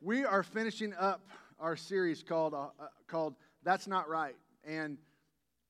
we are finishing up our series called, uh, uh, called That's Not Right. And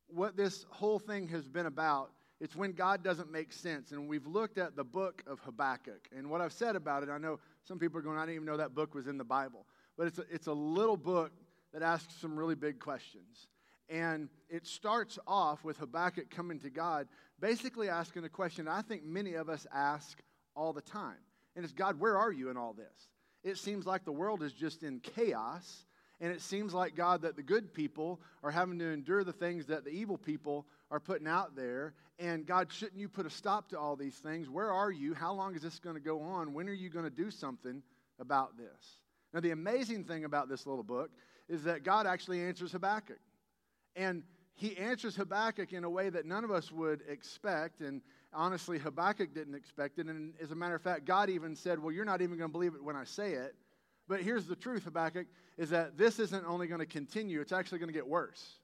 what this whole thing has been about, it's when God doesn't make sense. And we've looked at the book of Habakkuk. And what I've said about it, I know some people are going, I didn't even know that book was in the Bible. But it's a, it's a little book that asks some really big questions. And it starts off with Habakkuk coming to God, basically asking a question I think many of us ask all the time. And it's God, where are you in all this? It seems like the world is just in chaos. And it seems like, God, that the good people are having to endure the things that the evil people are putting out there. And God, shouldn't you put a stop to all these things? Where are you? How long is this going to go on? When are you going to do something about this? Now, the amazing thing about this little book is that God actually answers Habakkuk. And he answers Habakkuk in a way that none of us would expect. And honestly, Habakkuk didn't expect it. And as a matter of fact, God even said, Well, you're not even going to believe it when I say it. But here's the truth, Habakkuk, is that this isn't only going to continue, it's actually going to get worse.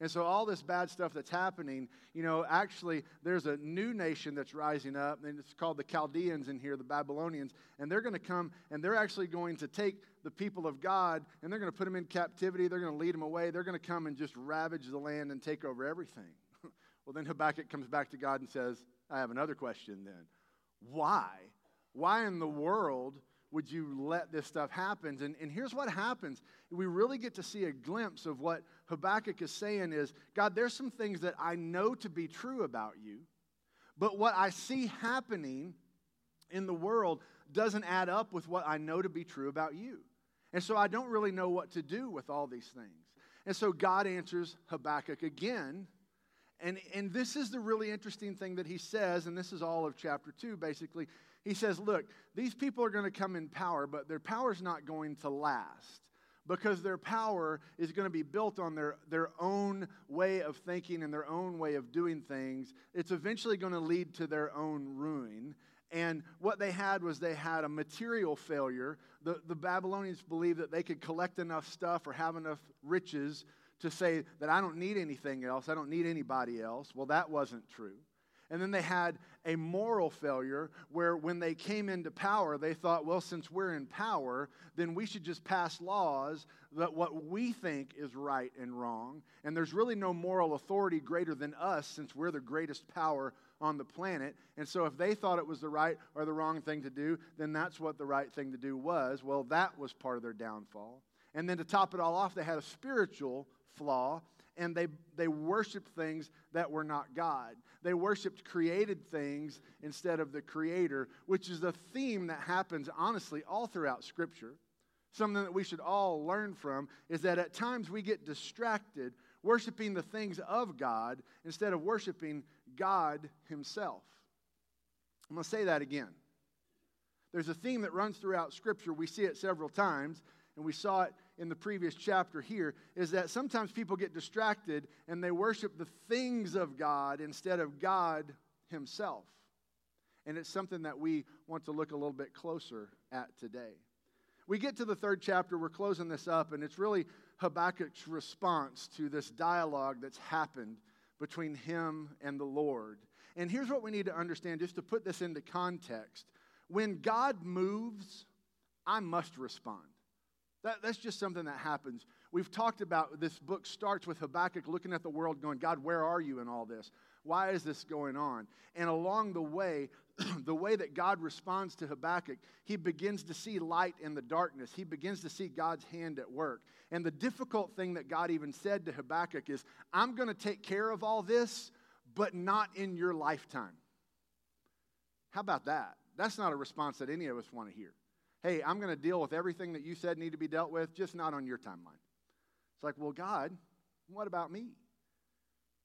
And so, all this bad stuff that's happening, you know, actually, there's a new nation that's rising up, and it's called the Chaldeans in here, the Babylonians, and they're going to come and they're actually going to take the people of God and they're going to put them in captivity. They're going to lead them away. They're going to come and just ravage the land and take over everything. well, then Habakkuk comes back to God and says, I have another question then. Why? Why in the world would you let this stuff happen? And, and here's what happens. We really get to see a glimpse of what Habakkuk is saying is, God, there's some things that I know to be true about you, but what I see happening in the world doesn't add up with what I know to be true about you. And so I don't really know what to do with all these things. And so God answers Habakkuk again and, and this is the really interesting thing that he says, and this is all of chapter 2, basically. He says, Look, these people are going to come in power, but their power is not going to last because their power is going to be built on their, their own way of thinking and their own way of doing things. It's eventually going to lead to their own ruin. And what they had was they had a material failure. The, the Babylonians believed that they could collect enough stuff or have enough riches to say that I don't need anything else, I don't need anybody else. Well, that wasn't true. And then they had a moral failure where when they came into power, they thought, well, since we're in power, then we should just pass laws that what we think is right and wrong. And there's really no moral authority greater than us since we're the greatest power on the planet. And so if they thought it was the right or the wrong thing to do, then that's what the right thing to do was. Well, that was part of their downfall. And then to top it all off, they had a spiritual flaw, and they, they worshiped things that were not God. They worshiped created things instead of the Creator, which is a theme that happens, honestly, all throughout Scripture. Something that we should all learn from is that at times we get distracted worshiping the things of God instead of worshiping God Himself. I'm going to say that again. There's a theme that runs throughout Scripture. We see it several times, and we saw it in the previous chapter here is that sometimes people get distracted and they worship the things of God instead of God Himself. And it's something that we want to look a little bit closer at today. We get to the third chapter, we're closing this up, and it's really Habakkuk's response to this dialogue that's happened between him and the Lord. And here's what we need to understand just to put this into context. When God moves, I must respond. That, that's just something that happens. We've talked about this book starts with Habakkuk looking at the world, going, God, where are you in all this? Why is this going on? And along the way, the way that God responds to Habakkuk, he begins to see light in the darkness. He begins to see God's hand at work. And the difficult thing that God even said to Habakkuk is, I'm going to take care of all this, but not in your lifetime. How about that? That's not a response that any of us want to hear hey, I'm going to deal with everything that you said need to be dealt with, just not on your timeline. It's like, well, God, what about me?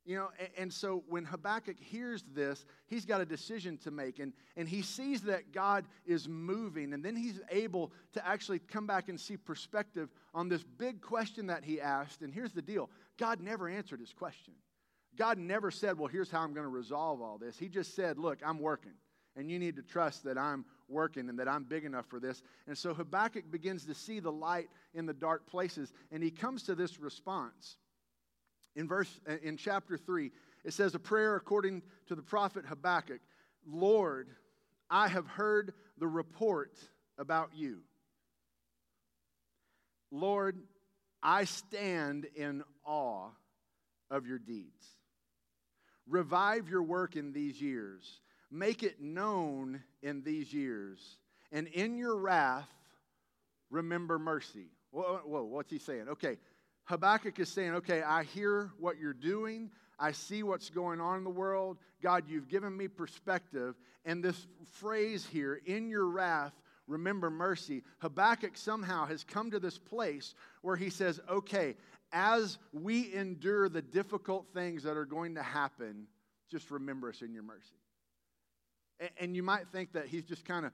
You know, and, and, so when Habakkuk hears this, he's got a decision to make. And, and he sees that God is moving. And then he's able to actually come back and see perspective on this big question that he asked. And here's the deal God never answered his question. God never said, well, here's how I'm going to resolve all this. He just said, look, I'm working. And you need to trust that I'm working and that I'm big enough for this. And so Habakkuk begins to see the light in the dark places, and he comes to this response. In verse uh, in chapter 3, it says a prayer according to the prophet Habakkuk, Lord, I have heard the report about you. Lord, I stand in awe of your deeds. Revive your work in these years. Make it known in these years. And in your wrath, remember mercy. Whoa, whoa, what's he saying? Okay, Habakkuk is saying, okay, I hear what you're doing. I see what's going on in the world. God, you've given me perspective. And this phrase here, in your wrath, remember mercy. Habakkuk somehow has come to this place where he says, okay, as we endure the difficult things that are going to happen, just remember us in your mercy. And, and you might think that he's just kind of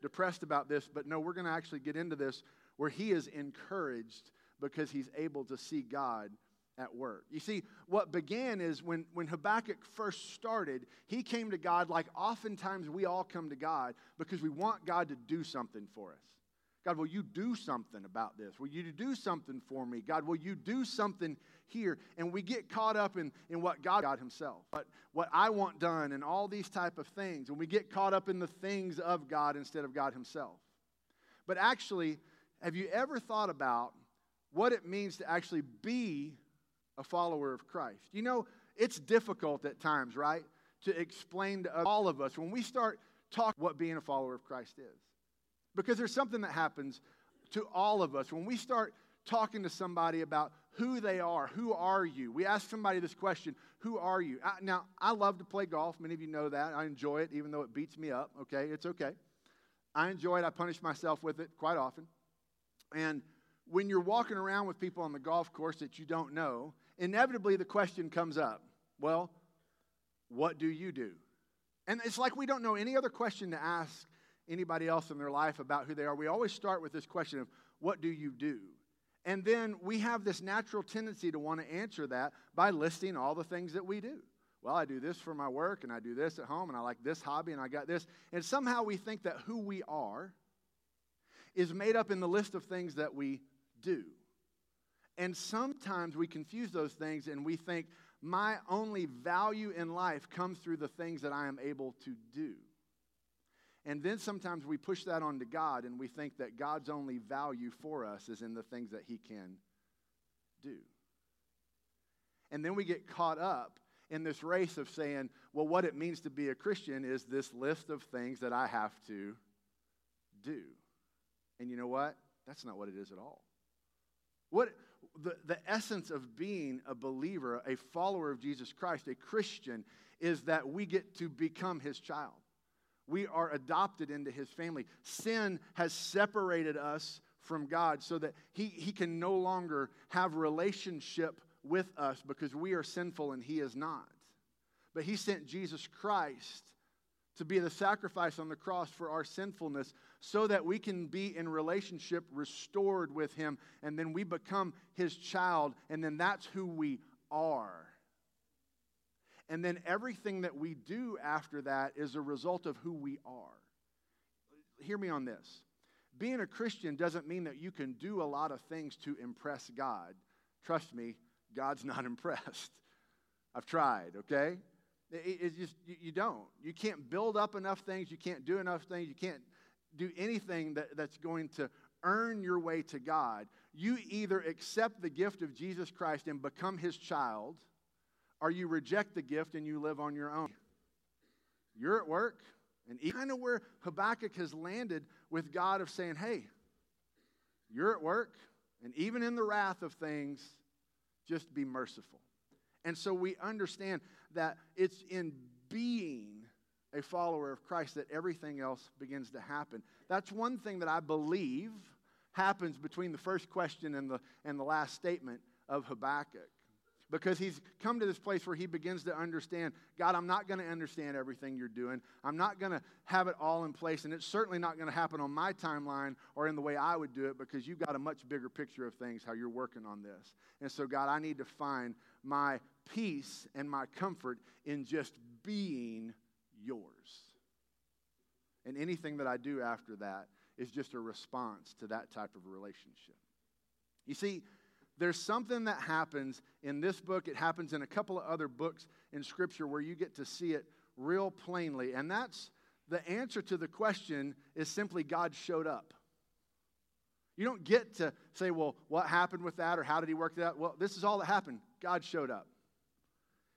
depressed about this, but no, we're going to actually get into this where he is encouraged because he's able to see God at work. You see, what began is when, when Habakkuk first started, he came to God like oftentimes we all come to God because we want God to do something for us. God, will you do something about this? Will you do something for me? God, will you do something here? And we get caught up in, in what God God himself, what, what I want done and all these type of things. And we get caught up in the things of God instead of God himself. But actually, have you ever thought about what it means to actually be a follower of Christ? You know, it's difficult at times, right? To explain to all of us when we start talking what being a follower of Christ is. Because there's something that happens to all of us when we start talking to somebody about who they are. Who are you? We ask somebody this question Who are you? I, now, I love to play golf. Many of you know that. I enjoy it, even though it beats me up. Okay, it's okay. I enjoy it. I punish myself with it quite often. And when you're walking around with people on the golf course that you don't know, inevitably the question comes up well, what do you do? And it's like we don't know any other question to ask anybody else in their life about who they are, we always start with this question of, What do you do? And then we have this natural tendency to want to answer that by listing all the things that we do. Well, I do this for my work, and I do this at home, and I like this hobby, and I got this. And somehow we think that who we are is made up in the list of things that we do. And sometimes we confuse those things and we think my only value in life comes through the things that I am able to do. And then sometimes we push that onto God and we think that God's only value for us is in the things that He can do. And then we get caught up in this race of saying, well, what it means to be a Christian is this list of things that I have to do. And you know what? That's not what it is at all. What the, the essence of being a believer, a follower of Jesus Christ, a Christian, is that we get to become his child. We are adopted into his family. Sin has separated us from God so that he, he can no longer have relationship with us because we are sinful and he is not. But he sent Jesus Christ to be the sacrifice on the cross for our sinfulness so that we can be in relationship restored with him and then we become his child and then that's who we are. And then everything that we do after that is a result of who we are. Hear me on this. Being a Christian doesn't mean that you can do a lot of things to impress God. Trust me, God's not impressed. I've tried, okay? it's just, you, don't. You can't build up enough things. You can't do enough things. You can't do anything that, that's going to earn your way to God. You either accept the gift of Jesus Christ and become his child or you reject the gift and you live on your own. You're at work, and kind of where Habakkuk has landed with God of saying, hey, you're at work, and even in the wrath of things, just be merciful. And so we understand that it's in being a follower of Christ that everything else begins to happen. That's one thing that I believe happens between the first question and the, and the last statement of Habakkuk because he's come to this place where he begins to understand God, I'm not going to understand everything you're doing. I'm not going to have it all in place. And it's certainly not going to happen on my timeline or in the way I would do it because you've got a much bigger picture of things, how you're working on this. And so, God, I need to find my peace and my comfort in just being yours. And anything that I do after that is just a response to that type of relationship. You see, there's something that happens in this book. It happens in a couple of other books in Scripture where you get to see it real plainly. And that's the answer to the question is simply God showed up. You don't get to say, well, what happened with that or how did he work that? Well, this is all that happened. God showed up.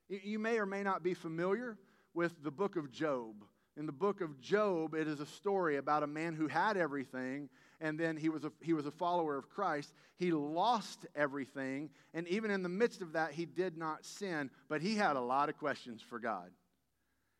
You may or may not be familiar with the book of Job. In the book of Job, it is a story about a man who had everything, and then he was a, he was a follower of Christ. He lost everything, and even in the midst of that, he did not sin, but he had a lot of questions for God.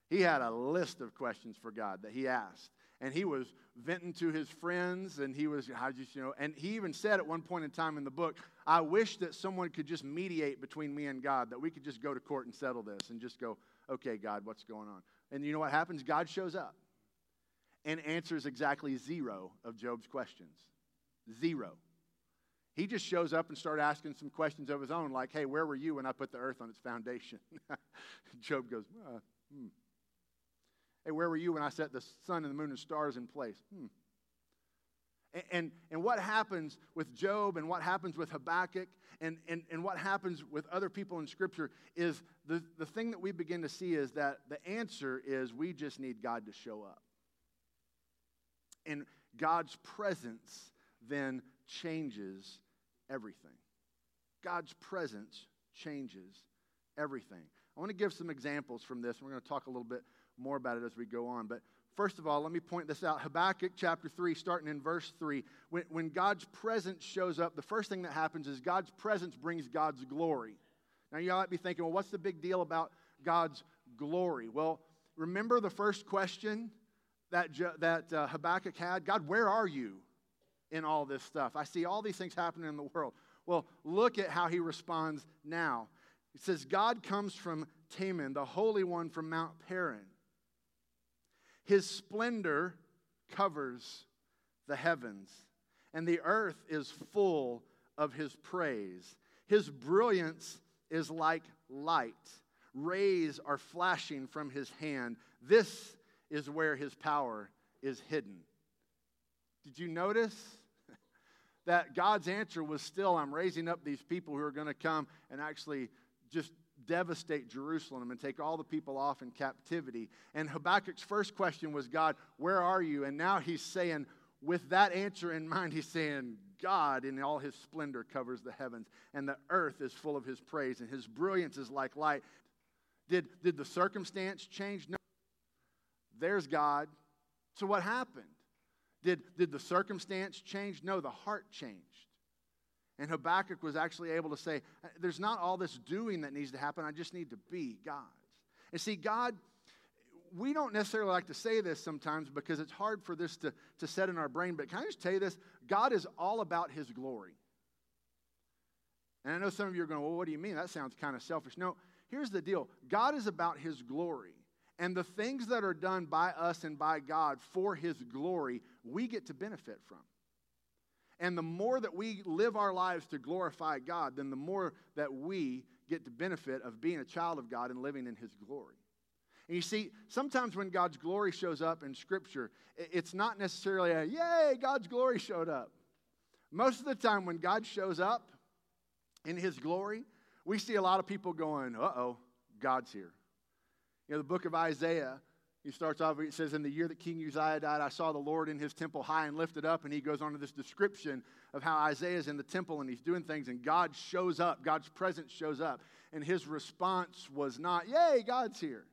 He had a list of questions for God that he asked. And he was venting to his friends, and he was, how just, you know, and he even said at one point in time in the book, I wish that someone could just mediate between me and God, that we could just go to court and settle this and just go, okay, God, what's going on? And you know what happens? God shows up and answers exactly zero of Job's questions. Zero. He just shows up and starts asking some questions of his own, like, hey, where were you when I put the earth on its foundation? Job goes, uh, hmm. Hey, where were you when I set the sun and the moon and stars in place? Hmm. And, and, and, what happens with Job and what happens with Habakkuk and, and, and what happens with other people in Scripture is the, the thing that we begin to see is that the answer is we just need God to show up. And God's presence then changes everything. God's presence changes everything. I want to give some examples from this. We're going to talk a little bit more about it as we go on. But first of all, let me point this out. Habakkuk chapter 3, starting in verse 3. When, when God's presence shows up, the first thing that happens is God's presence brings God's glory. Now, you all might be thinking, well, what's the big deal about God's glory? Well, remember the first question that, that uh, Habakkuk had? God, where are you in all this stuff? I see all these things happening in the world. Well, look at how he responds now. It says, God comes from Teman, the Holy One from Mount Paran. His splendor covers the heavens, and the earth is full of his praise. His brilliance is like light. Rays are flashing from his hand. This is where his power is hidden. Did you notice? that God's answer was still, I'm raising up these people who are going to come and actually just devastate Jerusalem and take all the people off in captivity. And Habakkuk's first question was, God, where are you? And now he's saying, with that answer in mind, he's saying, God in all his splendor covers the heavens, and the earth is full of his praise, and his brilliance is like light. Did, did the circumstance change? No. There's God. So what happened? Did, did the circumstance change? No, the heart changed. And Habakkuk was actually able to say, uh, There's not all this doing that needs to happen. I just need to be God's. And see, God, we don't necessarily like to say this sometimes because it's hard for this to, to set in our brain, but can I just tell you this? God is all about His glory. And I know some of you are going, Well, what do you mean? That sounds kind of selfish. No, here's the deal God is about His glory. And the things that are done by us and by God for His glory, we get to benefit from. And the more that we live our lives to glorify God, then the more that we get the benefit of being a child of God and living in His glory. And you see, sometimes when God's glory shows up in Scripture, it's not necessarily a, yay, God's glory showed up. Most of the time, when God shows up in His glory, we see a lot of people going, uh oh, God's here. You know, the book of Isaiah he starts off, it says, In the year that King Uzziah died, I saw the Lord in his temple high and lifted up. And he goes on to this description of how Isaiah is in the temple and he's doing things, and God shows up. God's presence shows up. And his response was not, Yay, God's here.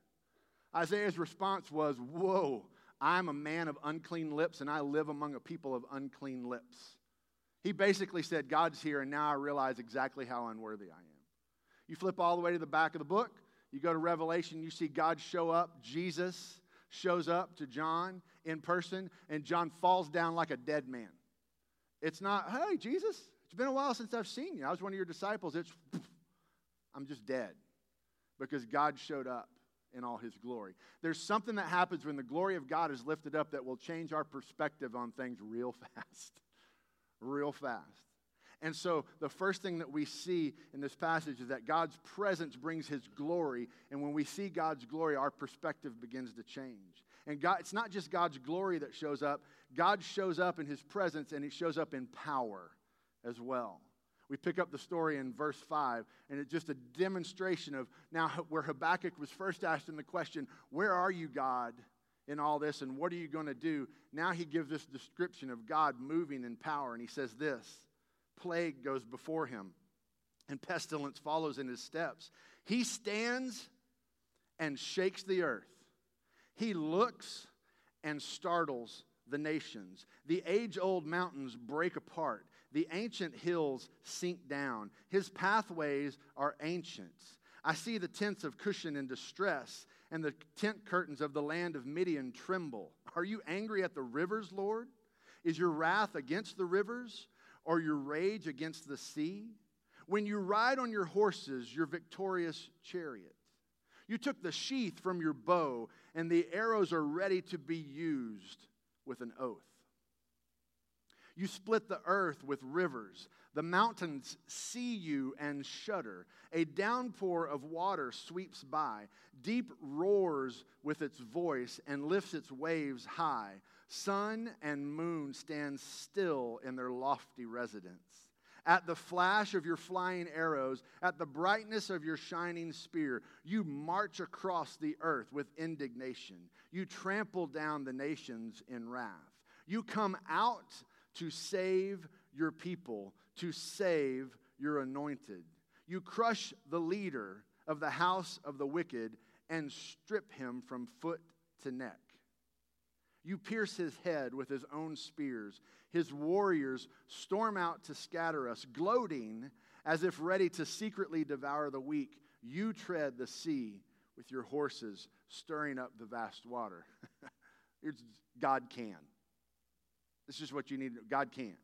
Isaiah's response was, Whoa, I'm a man of unclean lips, and I live among a people of unclean lips. He basically said, God's here, and now I realize exactly how unworthy I am. You flip all the way to the back of the book, you go to Revelation, you see God show up, Jesus shows up to John in person, and John falls down like a dead man. It's not, hey, Jesus, it's been a while since I've seen you. I was one of your disciples. It's, I'm just dead because God showed up in all his glory. There's something that happens when the glory of God is lifted up that will change our perspective on things real fast. real fast. And so, the first thing that we see in this passage is that God's presence brings his glory. And when we see God's glory, our perspective begins to change. And God, it's not just God's glory that shows up, God shows up in his presence and he shows up in power as well. We pick up the story in verse 5, and it's just a demonstration of now where Habakkuk was first asked in the question, Where are you, God? in all this, and what are you going to do? Now he gives this description of God moving in power, and he says this plague goes before him, and pestilence follows in his steps. He stands and shakes the earth. He looks and startles the nations. The age old mountains break apart. The ancient hills sink down. His pathways are ancient. I see the tents of Cushan in distress, and the tent curtains of the land of Midian tremble. Are you angry at the rivers, Lord? Is your wrath against the rivers, or your rage against the sea? When you ride on your horses, your victorious chariot. You took the sheath from your bow, and the arrows are ready to be used with an oath. You split the earth with rivers. The mountains see you and shudder. A downpour of water sweeps by. Deep roars with its voice and lifts its waves high. Sun and moon stand still in their lofty residence. At the flash of your flying arrows, at the brightness of your shining spear, you march across the earth with indignation. You trample down the nations in wrath. You come out to save your people, to save your anointed. You crush the leader of the house of the wicked and strip him from foot to neck. You pierce his head with his own spears. His warriors storm out to scatter us, gloating as if ready to secretly devour the weak. You tread the sea with your horses, stirring up the vast water. God can. This is what you need. God can.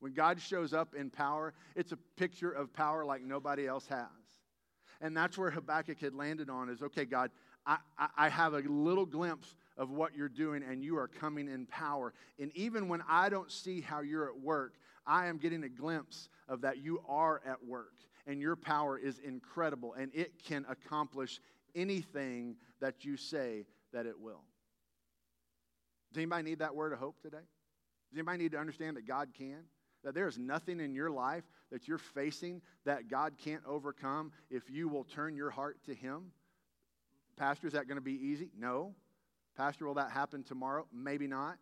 When God shows up in power, it's a picture of power like nobody else has. And that's where Habakkuk had landed on is okay, God, I, I, I have a little glimpse of what you're doing, and you are coming in power. And even when I don't see how you're at work, I am getting a glimpse of that you are at work, and your power is incredible, and it can accomplish anything that you say that it will. Does anybody need that word of hope today? Does anybody need to understand that God can? That there is nothing in your life that you're facing that God can't overcome if you will turn your heart to Him? Pastor, is that going to be easy? No. Pastor, will that happen tomorrow? Maybe not.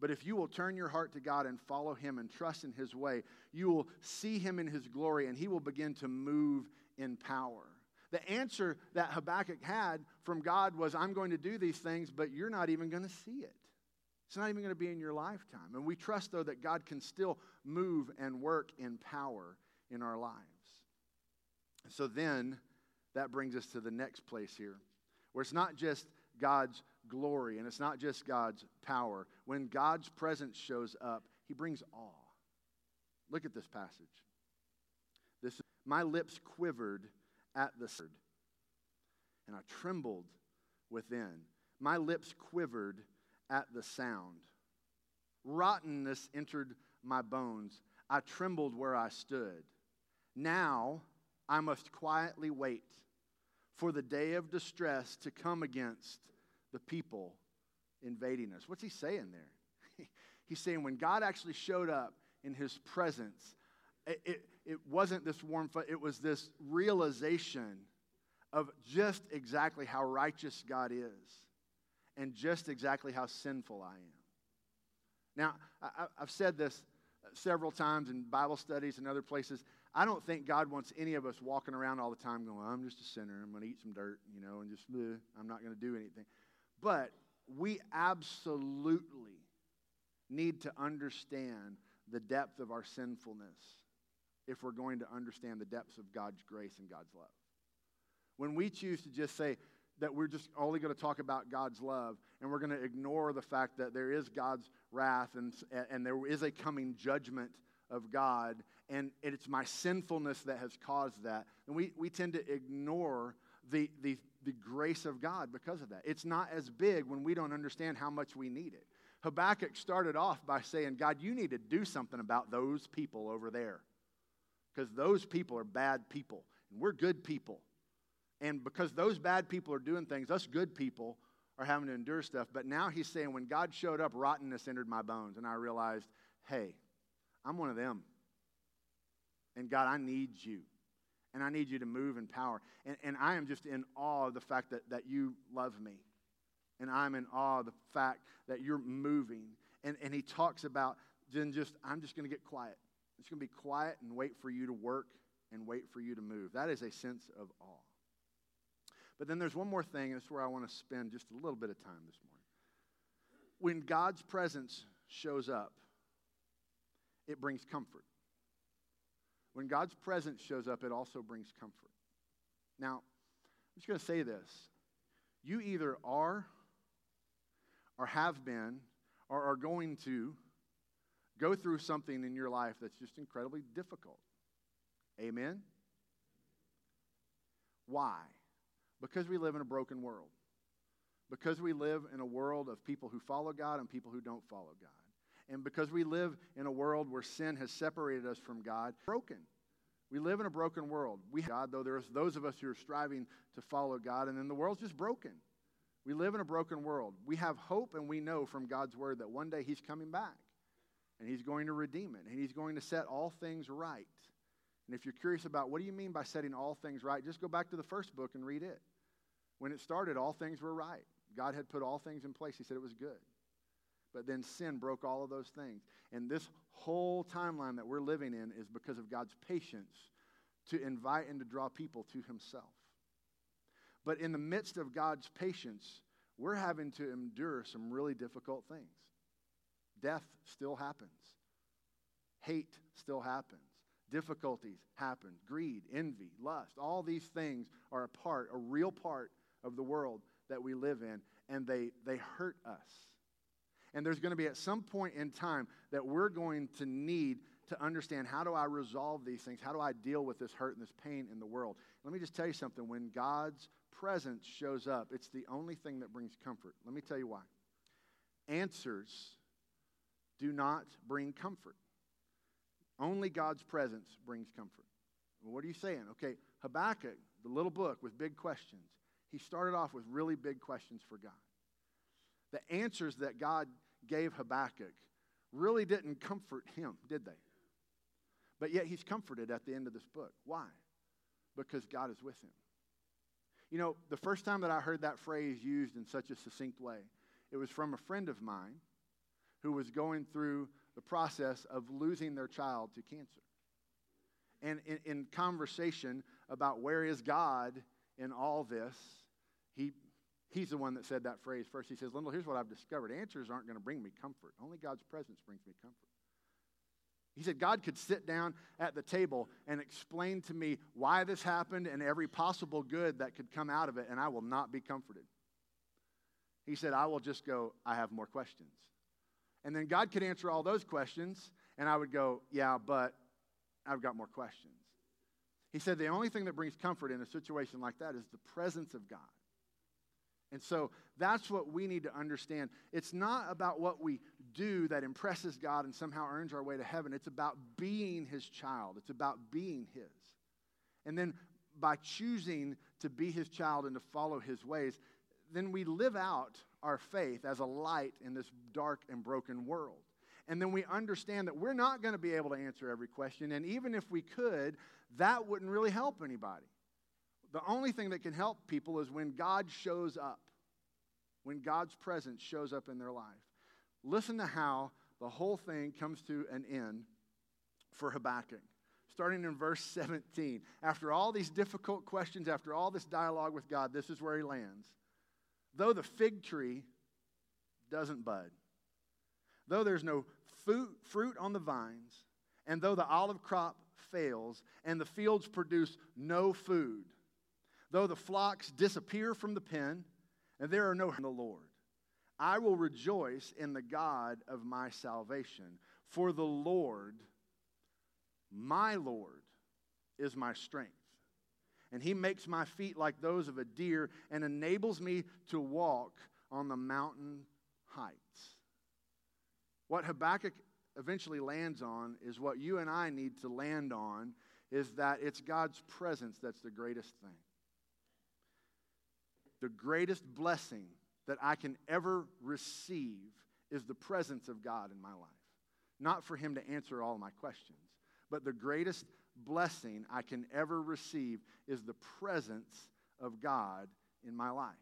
But if you will turn your heart to God and follow Him and trust in His way, you will see Him in His glory and He will begin to move in power. The answer that Habakkuk had from God was, I'm going to do these things, but you're not even going to see it. It's not even going to be in your lifetime. And we trust, though, that God can still move and work in power in our lives. So then that brings us to the next place here, where it's not just God's glory and it's not just God's power. When God's presence shows up, he brings awe. Look at this passage. This is my lips quivered at the word, and I trembled within. My lips quivered at the sound. Rottenness entered my bones. I trembled where I stood. Now I must quietly wait for the day of distress to come against the people invading us. What's he saying there? He's saying when God actually showed up in his presence, it, it, it wasn't this warm, it was this realization of just exactly how righteous God is and just exactly how sinful I am. Now, I, have said this several times in Bible studies and other places. I don't think God wants any of us walking around all the time going, I'm just a sinner. I'm going to eat some dirt, you know, and just, I'm not going to do anything. But we absolutely need to understand the depth of our sinfulness if we're going to understand the depths of God's grace and God's love. When we choose to just say that we're just only going to talk about God's love and we're going to ignore the fact that there is God's wrath and, and there is a coming judgment of God and it's my sinfulness that has caused that, and we, we tend to ignore the, the, the grace of God because of that. It's not as big when we don't understand how much we need it. Habakkuk started off by saying, God, you need to do something about those people over there. Because those people are bad people, and we're good people. And because those bad people are doing things, us good people are having to endure stuff. But now he's saying, when God showed up, rottenness entered my bones. And I realized, hey, I'm one of them. And God, I need you and I need you to move in power. And, and I am just in awe of the fact that, that you love me And I'm in awe of the fact that you're moving. And, and he talks about then just, I'm just going to get quiet. Just going to be quiet and wait for you to work and wait for you to move. That is a sense of awe. But then there's one more thing, and it's where I want to spend just a little bit of time this morning. When God's presence shows up, it brings comfort. When God's presence shows up, it also brings comfort. Now, I'm just going to say this. You either are or have been or are going to go through something in your life that's just incredibly difficult. Amen? Why? Because we live in a broken world. Because we live in a world of people who follow God and people who don't follow God and because we live in a world where sin has separated us from God, broken. We live in a broken world. We God, though there's those of us who are striving to follow God, and then the world's just broken. We live in a broken world. We have hope, and we know from God's word that one day He's coming back, and He's going to redeem it, and He's going to set all things right. And if you're curious about what do you mean by setting all things right, just go back to the first book and read it. When it started, all things were right. God had put all things in place. He said it was good. But then sin broke all of those things. And this whole timeline that we're living in is because of God's patience to invite and to draw people to Himself. But in the midst of God's patience, we're having to endure some really difficult things. Death still happens, hate still happens, difficulties happen, greed, envy, lust. All these things are a part, a real part of the world that we live in, and they, they hurt us. And there's going to be at some point in time that we're going to need to understand how do I resolve these things? How do I deal with this hurt and this pain in the world? Let me just tell you something. When God's presence shows up, it's the only thing that brings comfort. Let me tell you why. Answers do not bring comfort. Only God's presence brings comfort. Well, what are you saying? Okay, Habakkuk, the little book with big questions, he started off with really big questions for God the answers that God gave Habakkuk really didn't comfort him, did they? But yet he's comforted at the end of this book. Why? Because God is with him. You know, the first time that I heard that phrase used in such a succinct way, it was from a friend of mine who was going through the process of losing their child to cancer. And in, in conversation about where is God in all this, he He's the one that said that phrase first. He says, Lyndall, here's what I've discovered. Answers aren't going to bring me comfort. Only God's presence brings me comfort. He said, God could sit down at the table and explain to me why this happened and every possible good that could come out of it, and I will not be comforted. He said, I will just go, I have more questions. And then God could answer all those questions, and I would go, Yeah, but I've got more questions. He said, The only thing that brings comfort in a situation like that is the presence of God. And so that's what we need to understand. It's not about what we do that impresses God and somehow earns our way to heaven. It's about being his child, it's about being his. And then by choosing to be his child and to follow his ways, then we live out our faith as a light in this dark and broken world. And then we understand that we're not going to be able to answer every question. And even if we could, that wouldn't really help anybody. The only thing that can help people is when God shows up, when God's presence shows up in their life. Listen to how the whole thing comes to an end for Habakkuk. Starting in verse 17. After all these difficult questions, after all this dialogue with God, this is where he lands. Though the fig tree doesn't bud, though there's no fruit on the vines, and though the olive crop fails, and the fields produce no food, Though the flocks disappear from the pen, and there are no in the Lord, I will rejoice in the God of my salvation. For the Lord, my Lord, is my strength. And he makes my feet like those of a deer and enables me to walk on the mountain heights. What Habakkuk eventually lands on is what you and I need to land on is that it's God's presence that's the greatest thing the greatest blessing that I can ever receive is the presence of God in my life. Not for Him to answer all my questions, but the greatest blessing I can ever receive is the presence of God in my life.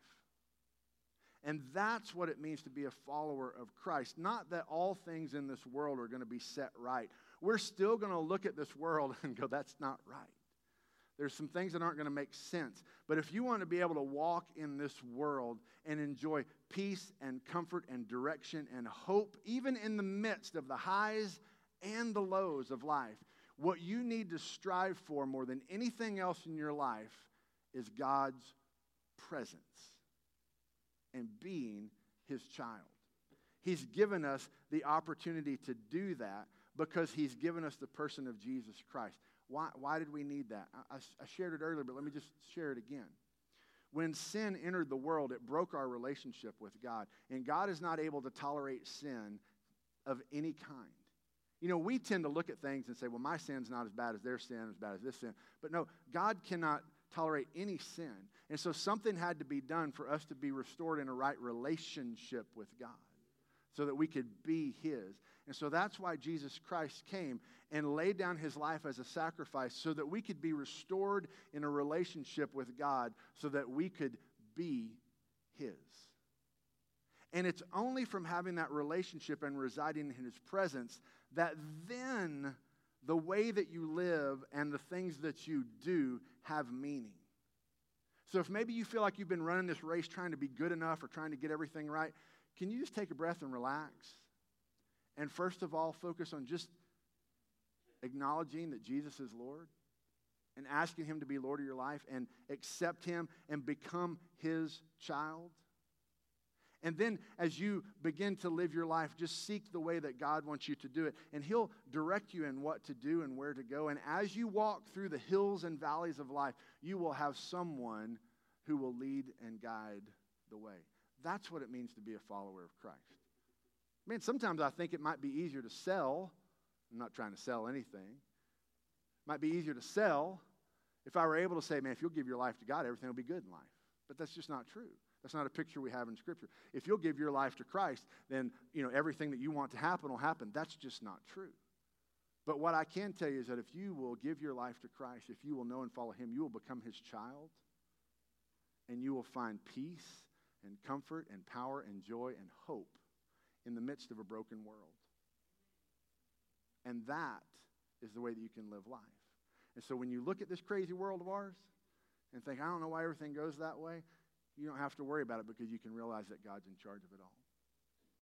And that's what it means to be a follower of Christ. Not that all things in this world are going to be set right. We're still going to look at this world and go, that's not right. There's some things that aren't going to make sense. But if you want to be able to walk in this world and enjoy peace and comfort and direction and hope, even in the midst of the highs and the lows of life, what you need to strive for more than anything else in your life is God's presence and being his child. He's given us the opportunity to do that because he's given us the person of Jesus Christ. Why, why did we need that? I, I shared it earlier, but let me just share it again. When sin entered the world, it broke our relationship with God. And God is not able to tolerate sin of any kind. You know, we tend to look at things and say, well, my sin's not as bad as their sin, as bad as this sin. But no, God cannot tolerate any sin. And so something had to be done for us to be restored in a right relationship with God so that we could be His. And so that's why Jesus Christ came and laid down His life as a sacrifice so that we could be restored in a relationship with God so that we could be His. And it's only from having that relationship and residing in His presence that then the way that you live and the things that you do have meaning. So if maybe you feel like you've been running this race trying to be good enough or trying to get everything right, can you just take a breath and relax? And first of all, focus on just acknowledging that Jesus is Lord and asking Him to be Lord of your life and accept Him and become His child. And then as you begin to live your life, just seek the way that God wants you to do it. And He'll direct you in what to do and where to go. And as you walk through the hills and valleys of life, you will have someone who will lead and guide the way. That's what it means to be a follower of Christ. Man, sometimes I think it might be easier to sell. I'm not trying to sell anything. It might be easier to sell if I were able to say, man, if you'll give your life to God, everything will be good in life. But that's just not true. That's not a picture we have in Scripture. If you'll give your life to Christ, then you know everything that you want to happen will happen. That's just not true. But what I can tell you is that if you will give your life to Christ, if you will know and follow Him, you will become His child, and you will find peace and comfort and power and joy and hope in the midst of a broken world. And that is the way that you can live life. And so when you look at this crazy world of ours and think, I don't know why everything goes that way, you don't have to worry about it because you can realize that God's in charge of it all.